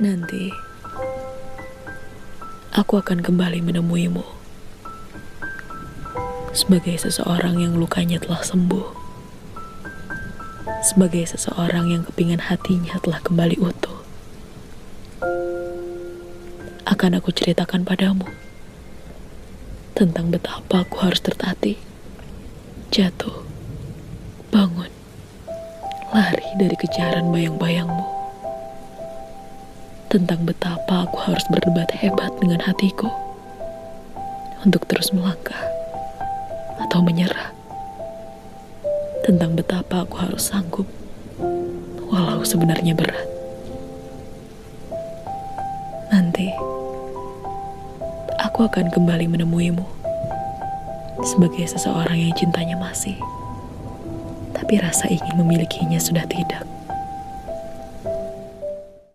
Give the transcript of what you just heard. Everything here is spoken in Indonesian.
Nanti aku akan kembali menemuimu sebagai seseorang yang lukanya telah sembuh, sebagai seseorang yang kepingan hatinya telah kembali utuh. Akan aku ceritakan padamu tentang betapa aku harus tertatih, jatuh, bangun, lari dari kejaran bayang-bayangmu tentang betapa aku harus berdebat hebat dengan hatiku untuk terus melangkah atau menyerah. Tentang betapa aku harus sanggup walau sebenarnya berat. Nanti aku akan kembali menemuimu sebagai seseorang yang cintanya masih, tapi rasa ingin memilikinya sudah tidak.